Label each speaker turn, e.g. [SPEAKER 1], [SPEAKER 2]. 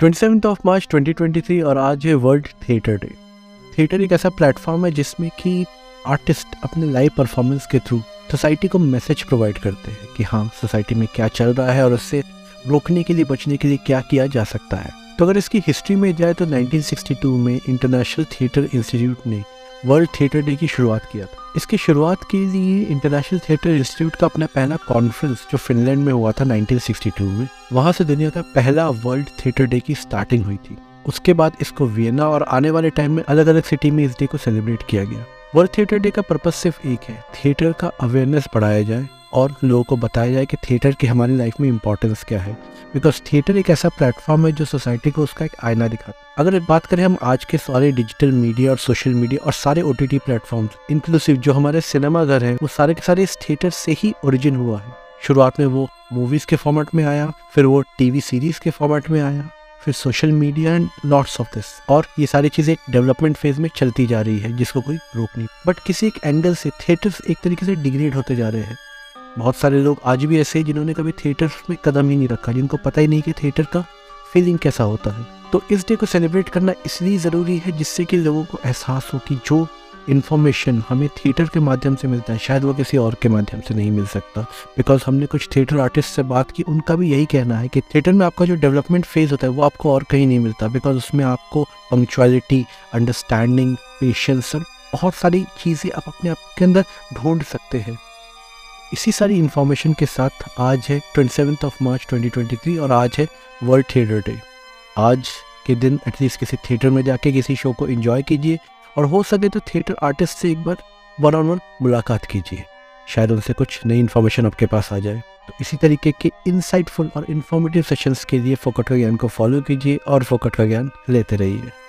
[SPEAKER 1] Twenty of मार्च 2023 और आज है वर्ल्ड थिएटर डे थिएटर एक ऐसा प्लेटफॉर्म है जिसमें कि आर्टिस्ट अपने लाइव परफॉर्मेंस के थ्रू सोसाइटी को मैसेज प्रोवाइड करते हैं कि हाँ सोसाइटी में क्या चल रहा है और उससे रोकने के लिए, बचने के लिए क्या किया जा सकता है। तो अगर इसकी हिस्ट्री में जाए तो 1962 में इंटरनेशनल थिएटर इंस्टीट्यूट ने वर्ल्ड थिएटर डे की शुरुआत किया था। इसकी शुरुआत के लिए इंटरनेशनल थिएटर इंस्टीट्यूट का अपना पहला कॉन्फ्रेंस जो फिनलैंड में हुआ था 1962 में। वहाँ से दुनिया का पहला वर्ल्ड थिएटर डे की स्टार्टिंग हुई थी। उसके बाद इसको वियना और आने वाले टाइम में अलग अलग सिटी में इस डे को सेलिब्रेट किया गया। वर्ल्ड थिएटर डे का पर्पज सिर्फ़ एक है थिएटर का अवेयरनेस बढ़ाया जाए और लोगों को बताया जाए कि थिएटर की हमारी लाइफ में इंपॉर्टेंस क्या है। बिकॉज़ थिएटर एक ऐसा प्लेटफॉर्म है जो सोसाइटी को उसका एक आईना दिखाता है। अगर बात करें हम आज के सारे डिजिटल मीडिया और सोशल मीडिया और सारे O T T platforms inclusive जो हमारे सिनेमा घर हैं, वो सारे के सारे इस थिएटर से ही ओरिजिन हुआ है। शुरुआत में वो मूवीज़ के फॉर्मेट में आया, फिर वो टीवी सीरीज़ के फॉर्मेट में आया, फिर social media and lots of this और ये सारी चीज़ें डेवलपमेंट फ़ेज़ में चलती जा रही है, जिसको कोई रोक नहीं। बट किसी एक एंगल से थिएटर्स एक तरीके से डिग्रेड होते जा रहे हैं। बहुत सारे लोग आज भी ऐसे हैं जिन्होंने कभी थिएटर में कदम ही नहीं रखा, जिनको पता ही नहीं कि थिएटर का फीलिंग कैसा होता है। तो इस डे को सेलिब्रेट करना इसलिए ज़रूरी है जिससे कि लोगों को एहसास हो कि जो इन्फॉर्मेशन हमें थिएटर के माध्यम से मिलता है, शायद वो किसी और के माध्यम से नहीं मिल सकता। बिकॉज़ हमने कुछ थिएटर आर्टिस्ट से बात की, उनका भी यही कहना है कि थिएटर में आपका जो डेवलपमेंट फ़ेज़ होता है, वो आपको और कहीं नहीं मिलता। बिकॉज़ उसमें आपको पंक्चुअलिटी अंडरस्टैंडिंग पेशेंस और बहुत सारी चीज़ें आप अपने आप के अंदर ढूंढ सकते हैं। इसी सारी इन्फॉर्मेशन के साथ आज है ट्वेंटी ऑफ़ मार्च 2023 और आज है वर्ल्ड थिएटर डे आज के दिन एटलीस्ट किसी थिएटर में जाके किसी शो को एंजॉय कीजिए और हो सके तो थिएटर आर्टिस्ट से एक बार वन ऑन वन मुलाकात कीजिए। शायद उनसे कुछ नई इन्फॉर्मेशन आपके पास आ जाए। तो इसी तरीके के इनसाइटफुल और इन्फॉर्मेटिव सेशंस के लिए फोकट ज्ञान को फॉलो कीजिए और फोकट ज्ञान लेते रहिए।